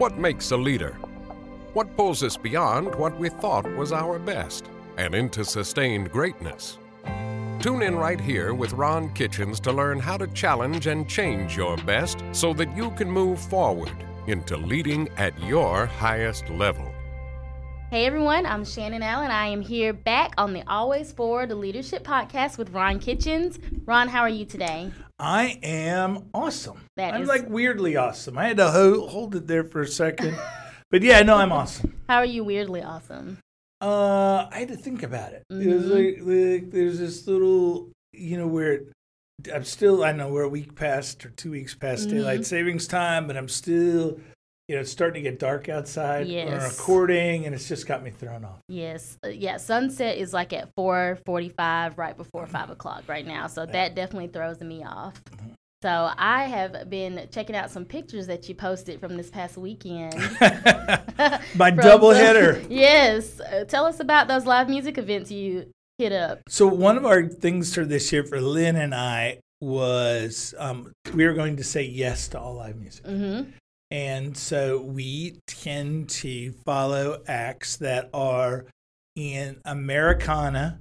What makes a leader? What pulls us beyond what we thought was our best and into sustained greatness? Tune in right here with Ron Kitchens to learn how to challenge and change your best so that you can move forward into leading at your highest level. Hey everyone, I'm Shannon Allen. I am here back on the Always Forward Leadership Podcast with Ron Kitchens. Ron, how are you today? I am awesome. That I'm is- like weirdly awesome. I had to ho- hold it there for a second. but yeah, no, I'm awesome. How are you weirdly awesome? Uh, I had to think about it. It was Mhm. like, like there's this little, you know, where it, I'm still, I don't know we're a week past or two weeks past Mhm. daylight savings time, but I'm still, you know, it's starting to get dark outside. Yes. We're recording, and it's just got me thrown off. Yes, uh, yeah. Sunset is like at 4:45, right before five o'clock right now. So that definitely throws me off. Mm-hmm. So I have been checking out some pictures that you posted from this past weekend. My double header. yes, uh, tell us about those live music events you hit up. So one of our things for this year for Lynn and I was um, we were going to say yes to all live music. Mm-hmm. And so we tend to follow acts that are in Americana,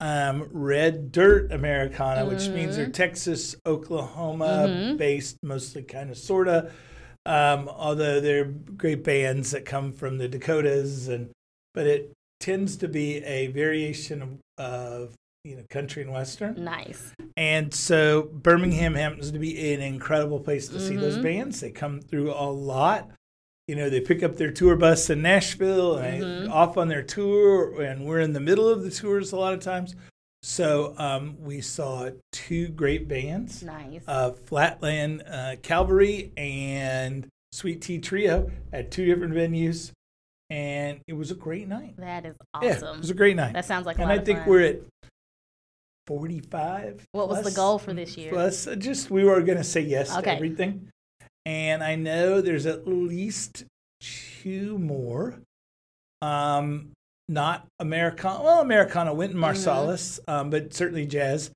um, red dirt Americana, which means they're Texas, Oklahoma Mhm. based, mostly kind of sort of. Um, although they're great bands that come from the Dakotas, and but it tends to be a variation of, of you know country and western. Nice. And so Birmingham happens to be an incredible place to see those Mhm. bands. They come through a lot. You know, they pick up their tour bus in Nashville and Mhm. off on their tour, and we're in the middle of the tours a lot of times. So um, we saw two great bands Nice. uh, Flatland uh, Cavalry and Sweet Tea Trio at two different venues. And it was a great night. that is Yeah, awesome. it was a great night. that sounds like a and I think fun. we're at 45. What was the goal for this year? Plus, uh, just we were going to say yes Okay. to everything. And I know there's at least two more. Um, not Americana. Well, Americana, Wynton Mm-hmm. Marsalis, um, but certainly jazz.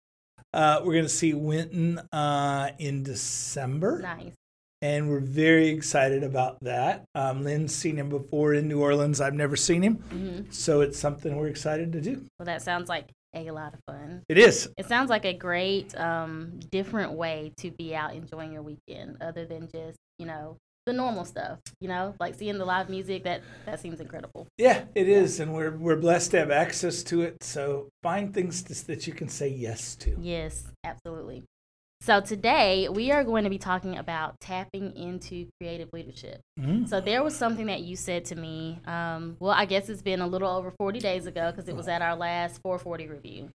Uh, we're going to see Wynton uh, in December nice. and we're very excited about that. Um, Lynn's seen him before in New Orleans. I've never seen him, hmm so it's something we're excited to do. Well, that sounds like a lot of fun. It is. It sounds like a great, um, different way to be out enjoying your weekend, other than just you know the normal stuff. You know, like seeing the live music. That that seems incredible. Yeah, it is, and we're we're blessed to have access to it. So find things to, that you can say yes to. Yes, absolutely. So today we are going to be talking about tapping into creative leadership. Mm. So there was something that you said to me. Um, well, I guess it's been a little over 40 days ago because it was at our last 440 review.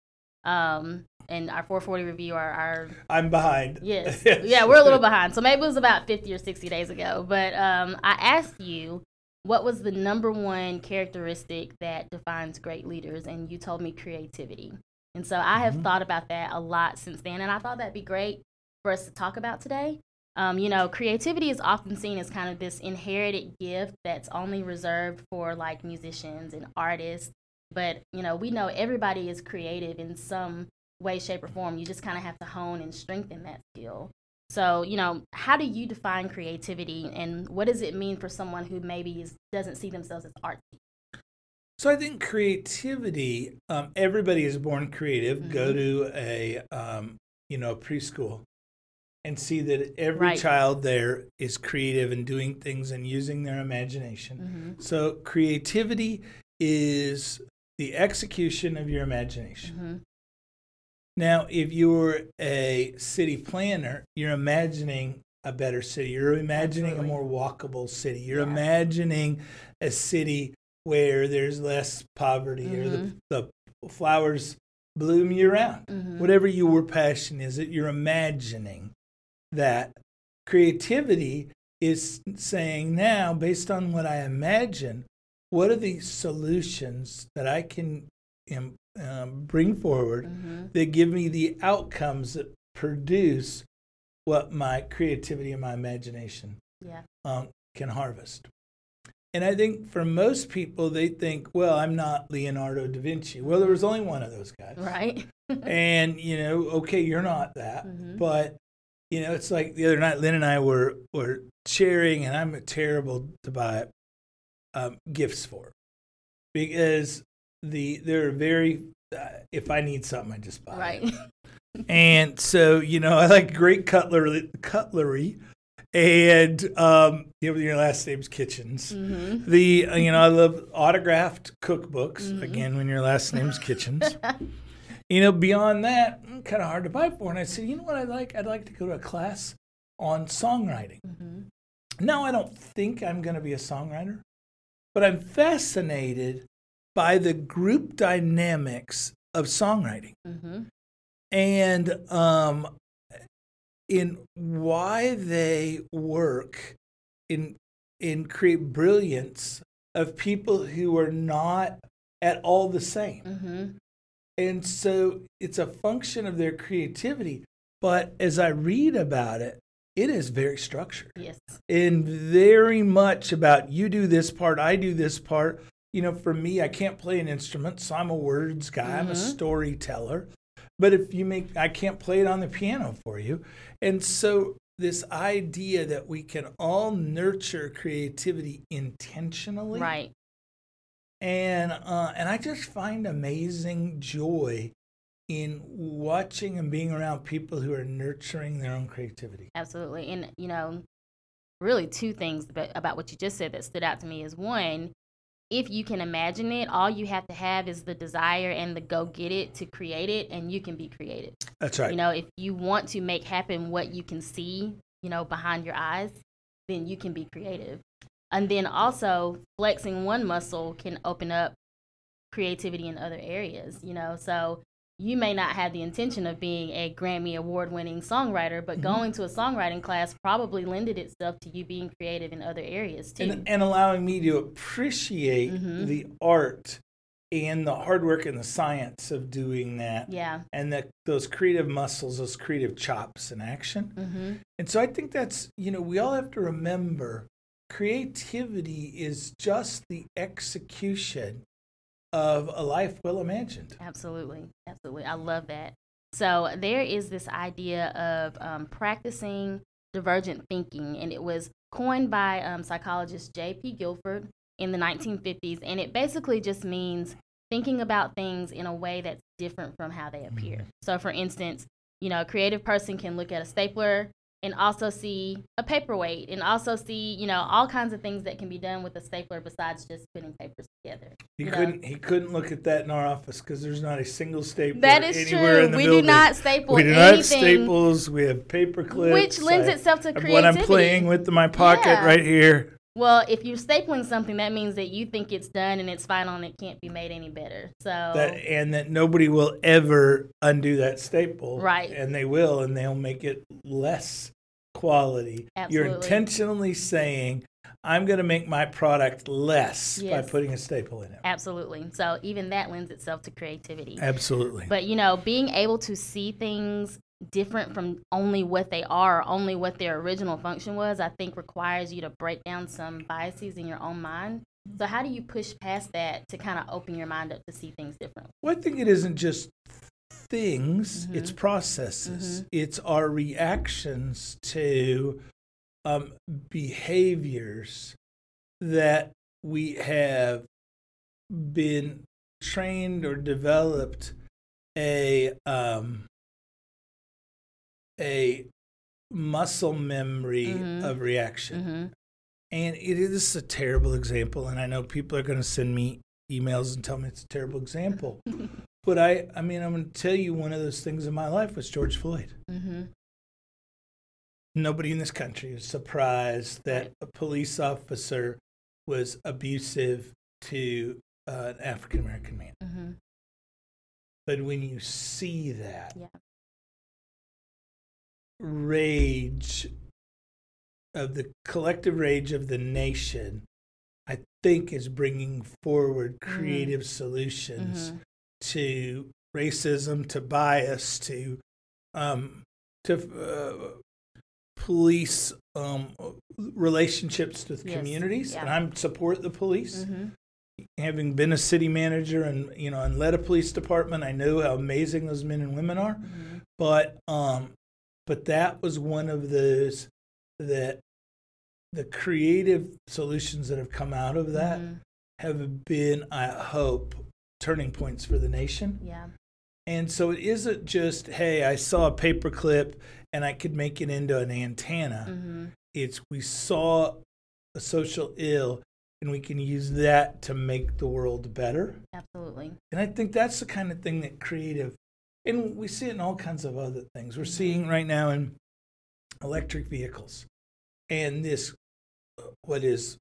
Um, and our 440 review, our, our I'm behind. yes, yeah, we're a little behind. So maybe it was about 50 or 60 days ago. But um, I asked you what was the number one characteristic that defines great leaders, and you told me creativity. And so I have Mhm. thought about that a lot since then, and I thought that'd be great for us to talk about today. Um, you know, creativity is often seen as kind of this inherited gift that's only reserved for like musicians and artists. But, you know, we know everybody is creative in some way, shape, or form. You just kind of have to hone and strengthen that skill. So, you know, how do you define creativity and what does it mean for someone who maybe is, doesn't see themselves as artsy? So I think creativity. Um, everybody is born creative. Go Mhm. to a um, you know preschool and see that every Right. child there is creative and doing things and using their imagination. Mm-hmm. So creativity is the execution of your imagination. Mm-hmm. Now, if you're a city planner, you're imagining a better city. You're imagining Absolutely. a more walkable city. You're Yeah. imagining a city where there's less poverty or the, the flowers bloom year round. Mhm. Whatever your passion is, that you're imagining that creativity is saying now, based on what I imagine, what are the solutions that I can um, um, bring forward Mm-hmm. that give me the outcomes that produce what my creativity and my imagination Yeah. um, can harvest. And I think for most people, they think, well, I'm not Leonardo da Vinci. Well, there was only one of those guys. Right. And, you know, okay, you're not that. Mhm. But you know, it's like the other night, Lynn and I were were sharing, and I'm terrible to buy um, gifts for because the they're very. Uh, if I need something, I just buy Right. it. And so, you know, I like great cutlery, cutlery, and um, you know, your last name's Kitchens. hmm The you know, I love autographed cookbooks. Mhm. Again, when your last name's Kitchens. you know, beyond that, kind of hard to buy for. And I said, you know what, I'd like, I'd like to go to a class on songwriting. Mm-hmm. Now, I don't think I'm going to be a songwriter, but I'm fascinated by the group dynamics of songwriting hmm and um, in why they work in in create brilliance of people who are not at all the same. hmm And so it's a function of their creativity. But as I read about it, it is very structured Yes. and very much about you do this part, I do this part. You know, for me, I can't play an instrument, so I'm a words guy, I'm a Mhm. storyteller. But if you make, I can't play it on the piano for you. And so, this idea that we can all nurture creativity intentionally Right. and uh, and I just find amazing joy in watching and being around people who are nurturing their own creativity. Absolutely. And, you know, really two things about, about what you just said that stood out to me is one, if you can imagine it, all you have to have is the desire and the go get it to create it, and you can be creative. That's right. You know, if you want to make happen what you can see, you know, behind your eyes, then you can be creative. And then also, flexing one muscle can open up creativity in other areas, you know. So you may not have the intention of being a Grammy award winning songwriter, but Mhm. going to a songwriting class probably lended itself to you being creative in other areas too. and, and allowing me to appreciate Mhm. the art and the hard work and the science of doing that yeah. and that those creative muscles those creative chops in action hmm and so i think that's you know we all have to remember creativity is just the execution of a life well imagined Absolutely. Absolutely. I love that. So there is this idea of um, practicing divergent thinking, and it was coined by um, psychologist J.P. Guilford in the 1950s. And it basically just means thinking about things in a way that's different from how they appear. So, for instance, you know, a creative person can look at a stapler and also see a paperweight and also see, you know, all kinds of things that can be done with a stapler besides just putting papers together. he couldn't he couldn't look at that in our office because there's not a single staple That is anywhere true. in the We building. do not staple anything. we do not have staples we have paper clips which lends I- itself to creativity. what I'm playing with in my pocket Yeah. right here. Well, if you're stapling something, that means that you think it's done and it's final and it can't be made any better. So That and that nobody will ever undo that staple. Right. And they will, and they'll make it less quality. You're intentionally saying, I'm going to make my product less by putting a staple in it. absolutely. So even that lends itself to creativity. Absolutely. But you know, being able to see things different from only what they are, only what their original function was, I think requires you to break down some biases in your own mind. So how do you push past that to kind of open your mind up to see things differently? Well, I think it isn't just things, Mhm. it's processes. Mhm. It's our reactions to um, behaviors that we have been trained or developed a um, a muscle memory Mhm. of reaction. hmm And it is a terrible example, and I know people are going to send me emails and tell me it's a terrible example. but I, I mean, I'm going to tell you one of those things in my life was George Floyd. hmm Nobody in this country is surprised that a police officer was abusive to uh, an African American man. hmm But when you see that Yeah. Rage of the collective rage of the nation, I think is bringing forward Mm-hmm. creative solutions hmm to racism, to bias, to um, to uh, police um, relationships with Yes, communities. yeah. And I support the police hmm having been a city manager and you know and led a police department i know how amazing those men and women are hmm but um but that was one of those that the creative solutions that have come out of that Mhm. have been, I hope, turning points for the nation. Yeah. And so it isn't just, hey, I saw a paperclip and I could make it into an antenna. hmm It's we saw a social ill and we can use that to make the world better. Absolutely. And I think that's the kind of thing that creative, and we see it in all kinds of other things. We're seeing right now in electric vehicles and this, what is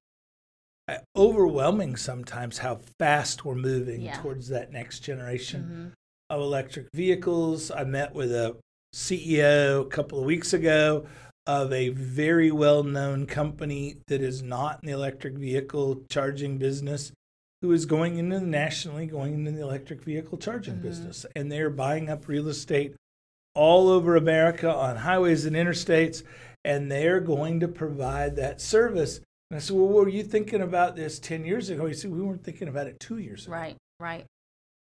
uh, overwhelming sometimes how fast we're moving Yeah. towards that next generation hmm of electric vehicles. I met with a CEO a couple of weeks ago of a very well known company that is not in the electric vehicle charging business, who is going into the nationally going into the electric vehicle charging Mhm. business. And they're buying up real estate all over America on highways and interstates, and they're going to provide that service. And I said, Well, were you thinking about this 10 years ago? He said, We weren't thinking about it two years ago. Right. Right.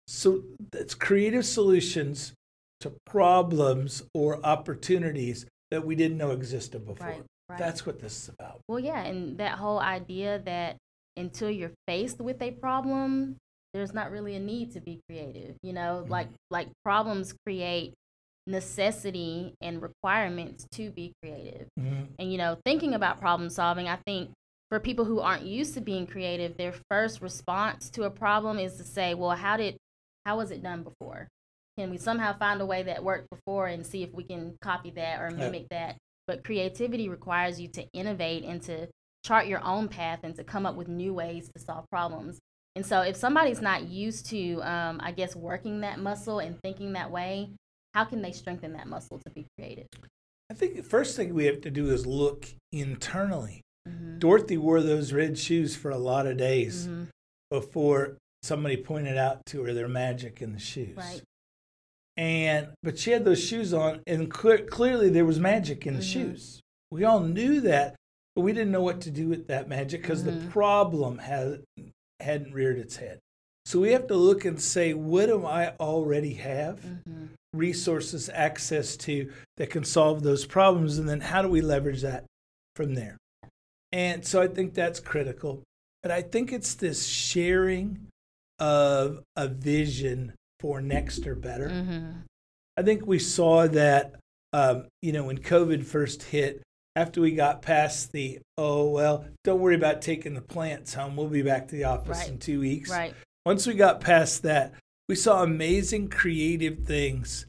So it's creative solutions to problems or opportunities that we didn't know existed before. Right. Right. That's what this is about. Well, yeah, and that whole idea that until you're faced with a problem, there's not really a need to be creative. You know, like like problems create necessity and requirements to be creative. Mhm. And you know, thinking about problem solving, I think for people who aren't used to being creative, their first response to a problem is to say, "Well, how did how was it done before? Can we somehow find a way that worked before and see if we can copy that or mimic that?" But creativity requires you to innovate and to chart your own path and to come up with new ways to solve problems. And so, if somebody's not used to, um, I guess, working that muscle and thinking that way, how can they strengthen that muscle to be creative? I think the first thing we have to do is look internally. hmm Dorothy wore those red shoes for a lot of days hmm before somebody pointed out to her their magic in the shoes. Right. And but she had those shoes on, and cle- clearly there was magic in the Mhm. shoes. We all knew that, but we didn't know what to do with that magic because the Mhm. problem had hadn't reared its head. So we have to look and say, what do I already have? hmm resources access to that can solve those problems and then how do we leverage that from there and so i think that's critical but i think it's this sharing of a vision for next or better hmm i think we saw that um, you know when covid first hit after we got past the oh well don't worry about taking the plants home we'll be back to the office Right. in two weeks Right. once we got past that, we saw amazing creative things.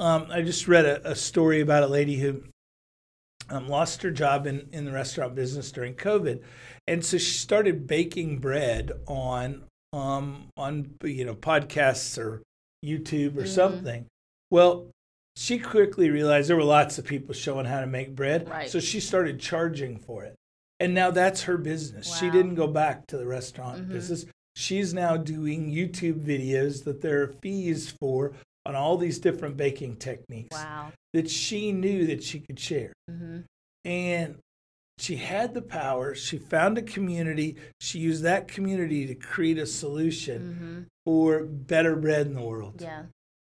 Um, I just read a, a story about a lady who um, lost her job in, in the restaurant business during COVID, and so she started baking bread on um, on you know podcasts or YouTube or Mhm. something. Well, she quickly realized there were lots of people showing how to make bread, Right. so she started charging for it. And now that's her business. She didn't go back to the restaurant Mhm. business she's now doing YouTube videos that there are fees for on all these different baking techniques Wow. that she knew that she could share. hmm And she had the power. She found a community. She used that community to create a solution hmm for better bread in the world. Yeah.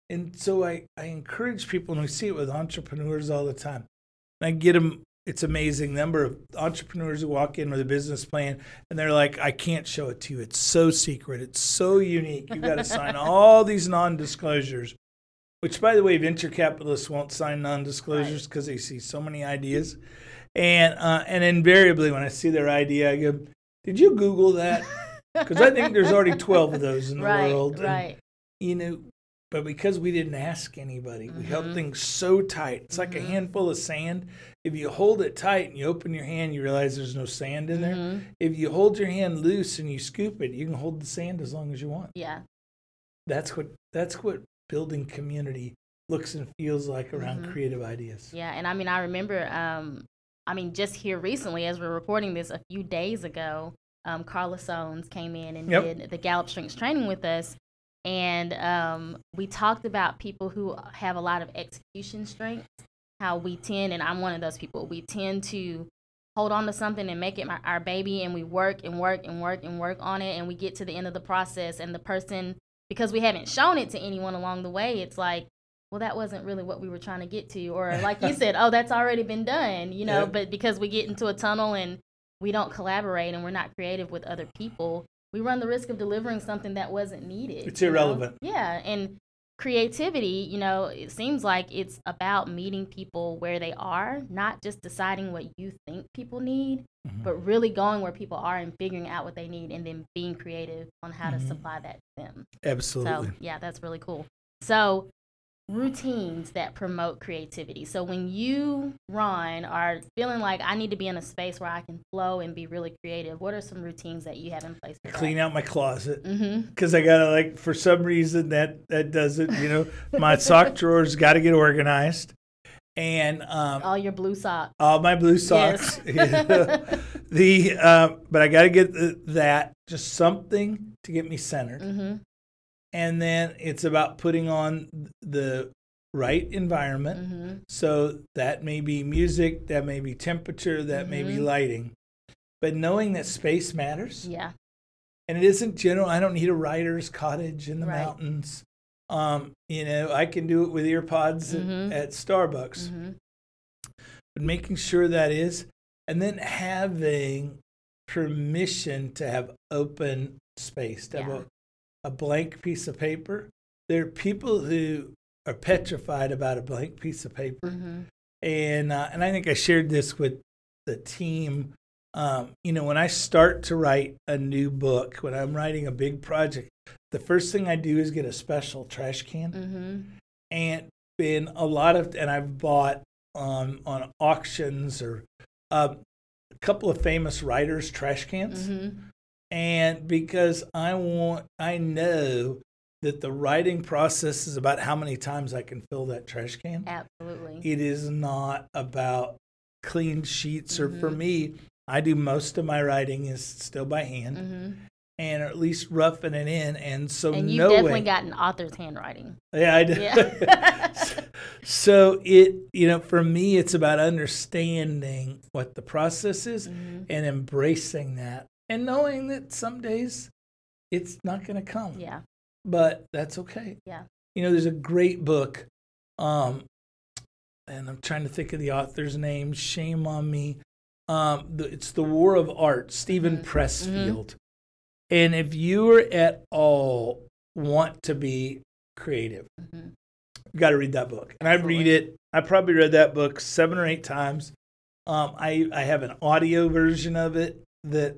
And so I, I encourage people, and we see it with entrepreneurs all the time. And I get them, it's amazing number of entrepreneurs who walk in with a business plan and they're like, I can't show it to you. It's so secret. It's so unique. You've got to sign all these non disclosures, which, by the way, venture capitalists won't sign non disclosures because they see so many ideas. And, uh, and invariably, when I see their idea, I go, Did you Google that? Because I think there's already 12 of those in the right. world. and Right. you know, but because we didn't ask anybody, we held Mhm. things so tight. It's like a Mhm. handful of sand. If you hold it tight and you open your hand, you realize there's no sand in there. Mhm. If you hold your hand loose and you scoop it, you can hold the sand as long as you want. Yeah. That's what that's what building community looks and feels like around Mhm. creative ideas. Yeah. And I mean, I remember, um, I mean, just here recently, as we're recording this a few days ago, um, Carla Sones came in and Yep. did the Gallup Strengths training with us. And um, we talked about people who have a lot of execution strengths, how we tend, and I'm one of those people, we tend to hold on to something and make it my, our baby, and we work and work and work and work on it, and we get to the end of the process, and the person, because we haven't shown it to anyone along the way, it's like, well, that wasn't really what we were trying to get to. Or like you said, oh, that's already been done, you know, Yeah. but because we get into a tunnel and we don't collaborate and we're not creative with other people, we run the risk of delivering something that wasn't needed. It's you know? irrelevant. Yeah. And creativity, you know, it seems like it's about meeting people where they are, not just deciding what you think people need, Mhm. but really going where people are and figuring out what they need and then being creative on how Mhm. to supply that to them. Absolutely. So, yeah, that's really cool. So, routines that promote creativity. So, when you, Ron, are feeling like I need to be in a space where I can flow and be really creative, what are some routines that you have in place? Clean out my closet. Mm-hmm. because I gotta like for some reason that that doesn't you know my sock drawers got to get organized, and um, All your blue socks. all my blue socks. the uh, but I got to get the, that just something to get me centered, Mm-hmm. And then it's about putting on the right environment. Mm-hmm. So that may be music, that may be temperature, that may be Mhm. lighting, but knowing that space matters Yeah. and it isn't general. I don't need a writer's cottage in the Right. mountains. Um, you know, I can do it with AirPods at- Mhm. at, Starbucks. Mm-hmm. But making sure that is, and then having permission to have open space, to Yeah. have a, a blank piece of paper. There are people who are petrified about a blank piece of paper, Mm-hmm. and uh, and I think I shared this with the team. Um, you know, when I start to write a new book, when I'm writing a big project, the first thing I do is get a special trash can, Mm-hmm. and been a lot of, and I've bought um, on auctions or uh, a couple of famous writers' trash cans, Mm-hmm. And because I want, I know that the writing process is about how many times I can fill that trash can Absolutely. it is not about clean sheets or for Mhm. me i do most of my writing is still by hand Mm-hmm. and at least roughing it in and so And knowing definitely got an author's handwriting. yeah i do Yeah. so it you know for me it's about understanding what the process is Mhm. and embracing that and knowing that some days it's not going to come Yeah. but that's okay. Yeah. You know, there's a great book, um, and I'm trying to think of the author's name. Shame on me. Um, the, it's The War of Art, Steven Mhm. Pressfield. And if you are at all want to be creative, Mhm. you got to read that book. And I read it. I probably read that book seven or eight times. Um, I I have an audio version of it that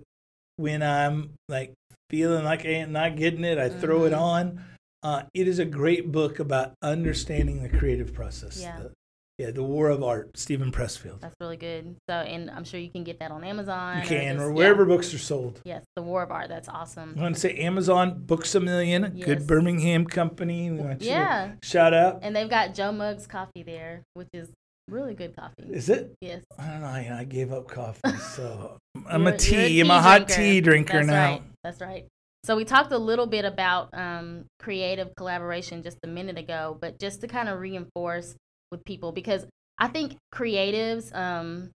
when I'm like feeling like I ain't not getting it, I throw it Mhm. on. Uh, it is a great book about understanding the creative process. Yeah. The- yeah, The War of Art, Steven Pressfield. That's really good. So, and I'm sure you can get that on Amazon. You can, just- or yeah. wherever books are sold. Yes, The War of Art. That's awesome. I want to say Amazon, Books a Million, a good Birmingham company. Yeah. Shout out. And they've got Joe Muggs coffee there, which is really good coffee. Is it? Yes. I don't know. I gave up coffee, so I'm You're- a tea. I'm a hot tea drinker That's now. Right. That's right. So we talked a little bit about um, creative collaboration just a minute ago, but just to kind of reinforce with people because I think creatives. Um,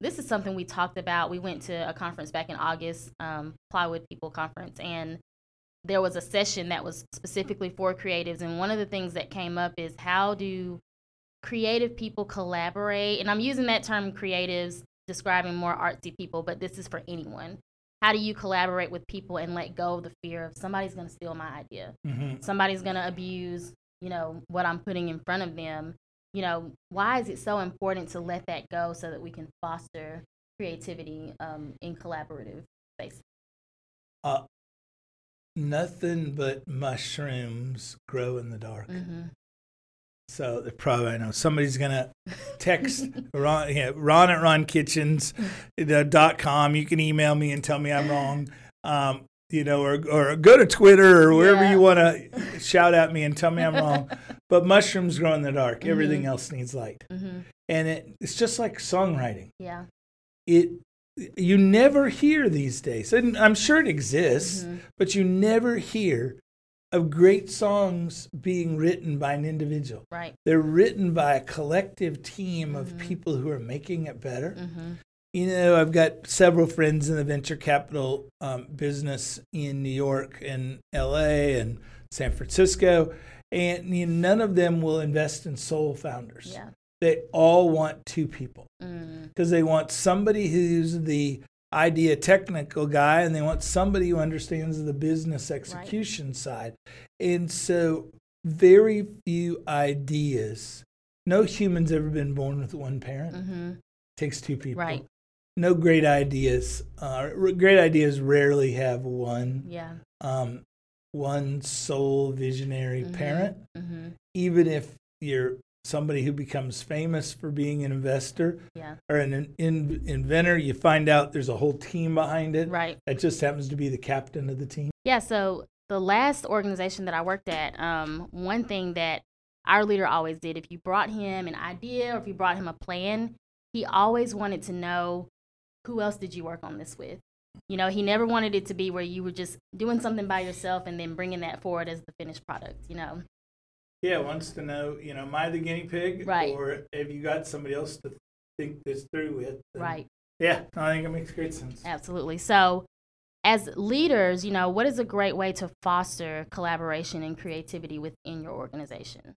this is something we talked about. We went to a conference back in August, um, Plywood People Conference, and there was a session that was specifically for creatives. And one of the things that came up is how do creative people collaborate? And I'm using that term creatives describing more artsy people, but this is for anyone. How do you collaborate with people and let go of the fear of somebody's going to steal my idea? hmm Somebody's going to abuse, you know, what I'm putting in front of them. You know, why is it so important to let that go so that we can foster creativity um, in collaborative spaces? Uh, nothing but mushrooms grow in the dark. Mm-hmm. So they probably I know somebody's gonna text Ron, yeah, Ron at Ron Kitchens uh, dot com. You can email me and tell me I'm wrong. Um, you know, or or go to Twitter or wherever Yeah. you want to shout at me and tell me I'm wrong. But mushrooms grow in the dark. Everything Mhm. else needs light, Mm-hmm. and it, it's just like songwriting. Yeah. It you never hear these days, and I'm sure it exists, Mhm. but you never hear of great songs being written by an individual. Right. They're written by a collective team of Mhm. people who are making it better. Mm-hmm. You know, I've got several friends in the venture capital um, business in New York and LA and San Francisco. and you know, none of them will invest in sole founders. Yeah. They all want two people Mm, because they want somebody who's the idea technical guy and they want somebody who understands the business execution side. And so, very few ideas. No human's ever been born with one parent. hmm takes two people. Right. No great ideas. Uh, great ideas rarely have one Yeah. um, one sole visionary Mhm. parent. hmm Even if you're somebody who becomes famous for being an investor Yeah. or an in, inventor, you find out there's a whole team behind it. Right. That just happens to be the captain of the team. Yeah, so the last organization that I worked at, um, one thing that our leader always did, if you brought him an idea or if you brought him a plan, he always wanted to know who else did you work on this with. You know, he never wanted it to be where you were just doing something by yourself and then bringing that forward as the finished product. You know, Yeah, wants to know, you know, am I the guinea pig? Right. Or have you got somebody else to think this through with? And right? Yeah, I think it makes great sense. Absolutely. So, as leaders, you know, what is a great way to foster collaboration and creativity within your organization?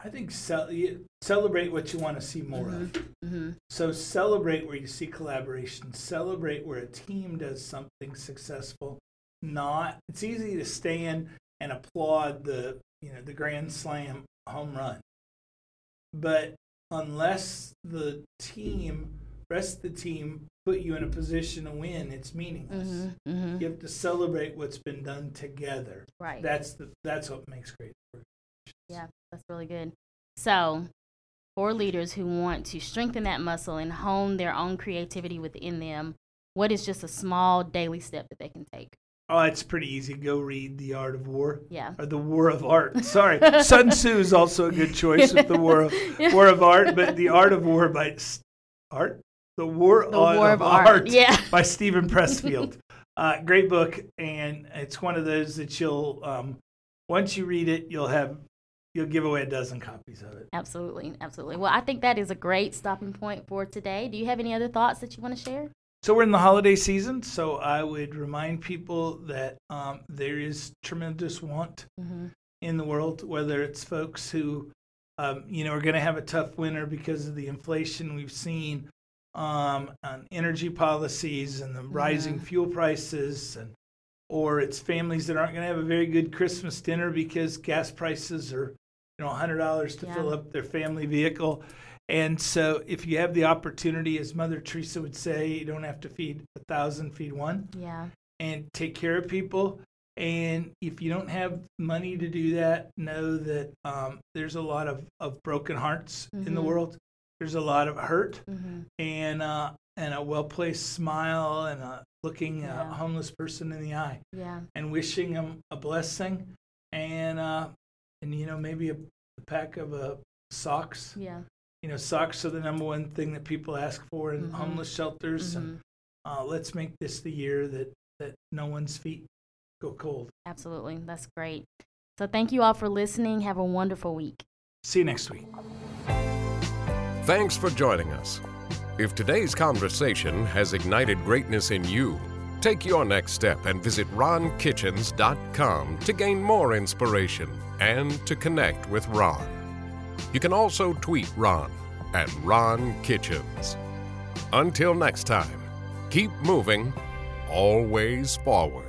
I think ce- celebrate what you want to see more of. Mm-hmm. So celebrate where you see collaboration. Celebrate where a team does something successful. Not it's easy to stand and applaud the you know the grand slam home run, but unless the team, rest of the team, put you in a position to win, it's meaningless. Mm-hmm. Mm-hmm. You have to celebrate what's been done together. Right. That's the that's what makes great. Yeah, that's really good. So, for leaders who want to strengthen that muscle and hone their own creativity within them, what is just a small daily step that they can take? Oh, it's pretty easy. Go read The Art of War. Yeah. or the War of Art. Sorry, Sun Tzu is also a good choice with the War of War of Art, but the Art of War by Art, the War, The on- War of Art. Yeah. by Steven Pressfield. uh, great book, and it's one of those that you'll um, once you read it, you'll have you'll give away a dozen copies of it. Absolutely. Absolutely. Well, I think that is a great stopping point for today. Do you have any other thoughts that you want to share? So we're in the holiday season, so I would remind people that um, there is tremendous want Mm-hmm. in the world, whether it's folks who, um, you know, are going to have a tough winter because of the inflation we've seen um, on energy policies and the rising Mhm. fuel prices, and or it's families that aren't going to have a very good Christmas dinner because gas prices are, you know, hundred dollars to fill up their family vehicle. And so, if you have the opportunity, as Mother Teresa would say, you don't have to feed a thousand, feed one Yeah. and take care of people. And if you don't have money to do that, know that um, there's a lot of, of broken hearts in the Mhm. world. There's a lot of hurt Mm-hmm. and uh, and a well placed smile and a looking Yeah. a homeless person in the eye Yeah. and wishing them a blessing and uh, and you know maybe a, a pack of uh, socks. Yeah. You know, socks are the number one thing that people ask for in Mhm. homeless shelters. And Mhm. uh, let's make this the year that that no one's feet go cold. Absolutely. That's great. So, thank you all for listening. Have a wonderful week. See you next week. Thanks for joining us. If today's conversation has ignited greatness in you, take your next step and visit ronkitchens.com to gain more inspiration and to connect with Ron. You can also tweet Ron at Ron Kitchens. Until next time, keep moving, always forward.